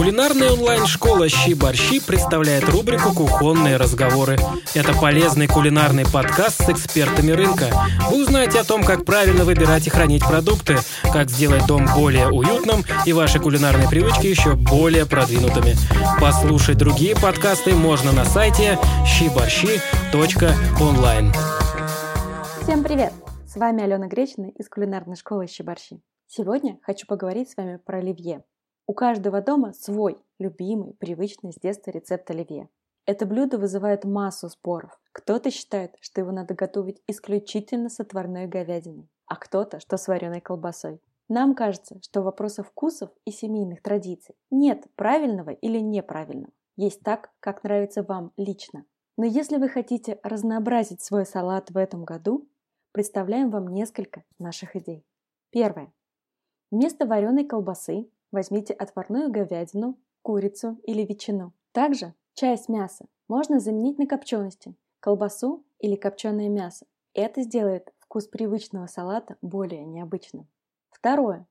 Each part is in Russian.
Кулинарная онлайн-школа «Щи-борщи» представляет рубрику «Кухонные разговоры». Это полезный кулинарный подкаст с экспертами рынка. Вы узнаете о том, как правильно выбирать и хранить продукты, как сделать дом более уютным и ваши кулинарные привычки еще более продвинутыми. Послушать другие подкасты можно на сайте щиборщи.онлайн. Всем привет! С вами Алена Гречина из кулинарной школы «Щиборщи». Сегодня хочу поговорить с вами про оливье. У каждого дома свой, любимый, привычный с детства рецепт оливье. Это блюдо вызывает массу споров. Кто-то считает, что его надо готовить исключительно с отварной говядиной, а кто-то, что с вареной колбасой. Нам кажется, что вопросов вкусов и семейных традиций нет правильного или неправильного. Есть так, как нравится вам лично. Но если вы хотите разнообразить свой салат в этом году, представляем вам несколько наших идей. Первое. Вместо вареной колбасы Возьмите отварную говядину, курицу или ветчину. Также часть мяса можно заменить на копчености, колбасу или копченое мясо. Это сделает вкус привычного салата более необычным. Второе.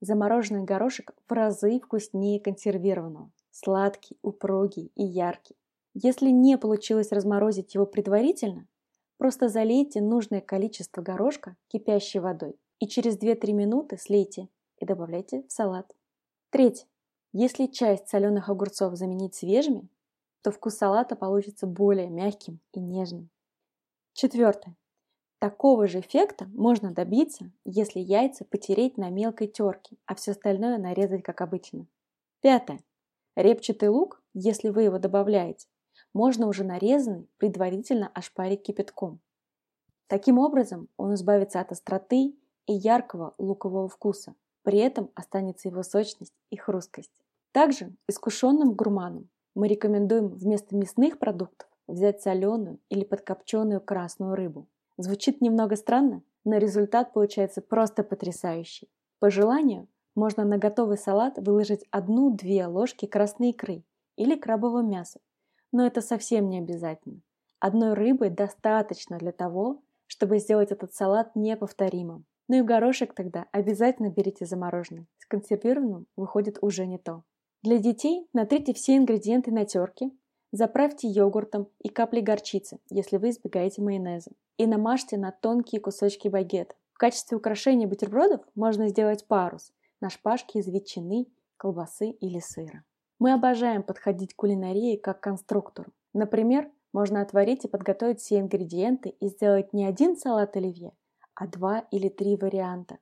Замороженный горошек в разы вкуснее консервированного. Сладкий, упругий и яркий. Если не получилось разморозить его предварительно, просто залейте нужное количество горошка кипящей водой и через 2-3 минуты слейте и добавляйте в салат. Третье. Если часть соленых огурцов заменить свежими, то вкус салата получится более мягким и нежным. Четвертое. Такого же эффекта можно добиться, если яйца потереть на мелкой терке, а все остальное нарезать как обычно. Пятое. Репчатый лук, если вы его добавляете, можно уже нарезанный предварительно ошпарить кипятком. Таким образом он избавится от остроты и яркого лукового вкуса. При этом останется его сочность и хрусткость. Также искушенным гурманам мы рекомендуем вместо мясных продуктов взять соленую или подкопченую красную рыбу. Звучит немного странно, но результат получается просто потрясающий. По желанию можно на готовый салат выложить одну-две ложки красной икры или крабового мяса, но это совсем не обязательно. Одной рыбы достаточно для того, чтобы сделать этот салат неповторимым. Ну и горошек тогда обязательно берите замороженный. С консервированным выходит уже не то. Для детей натрите все ингредиенты на терке, заправьте йогуртом и каплей горчицы, если вы избегаете майонеза, и намажьте на тонкие кусочки багета. В качестве украшения бутербродов можно сделать парус на шпажке из ветчины, колбасы или сыра. Мы обожаем подходить к кулинарии как к конструктору. Например, можно отварить и подготовить все ингредиенты и сделать не один салат оливье, а два или три варианта.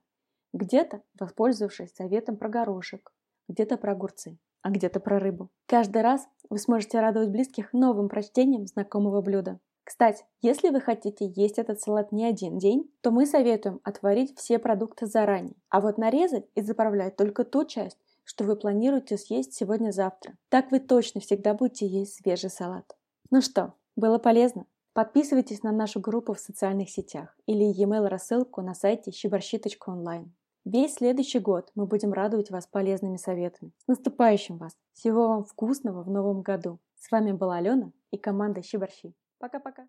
Где-то воспользовавшись советом про горошек, где-то про огурцы, а где-то про рыбу. Каждый раз вы сможете радовать близких новым прочтением знакомого блюда. Кстати, если вы хотите есть этот салат не один день, то мы советуем отварить все продукты заранее, а вот нарезать и заправлять только ту часть, что вы планируете съесть сегодня-завтра. Так вы точно всегда будете есть свежий салат. Ну что, было полезно? Подписывайтесь на нашу группу в социальных сетях или e-mail рассылку на сайте щеборщи.онлайн. Весь следующий год мы будем радовать вас полезными советами. С наступающим вас! Всего вам вкусного в новом году! С вами была Алена и команда Щеборщи. Пока-пока!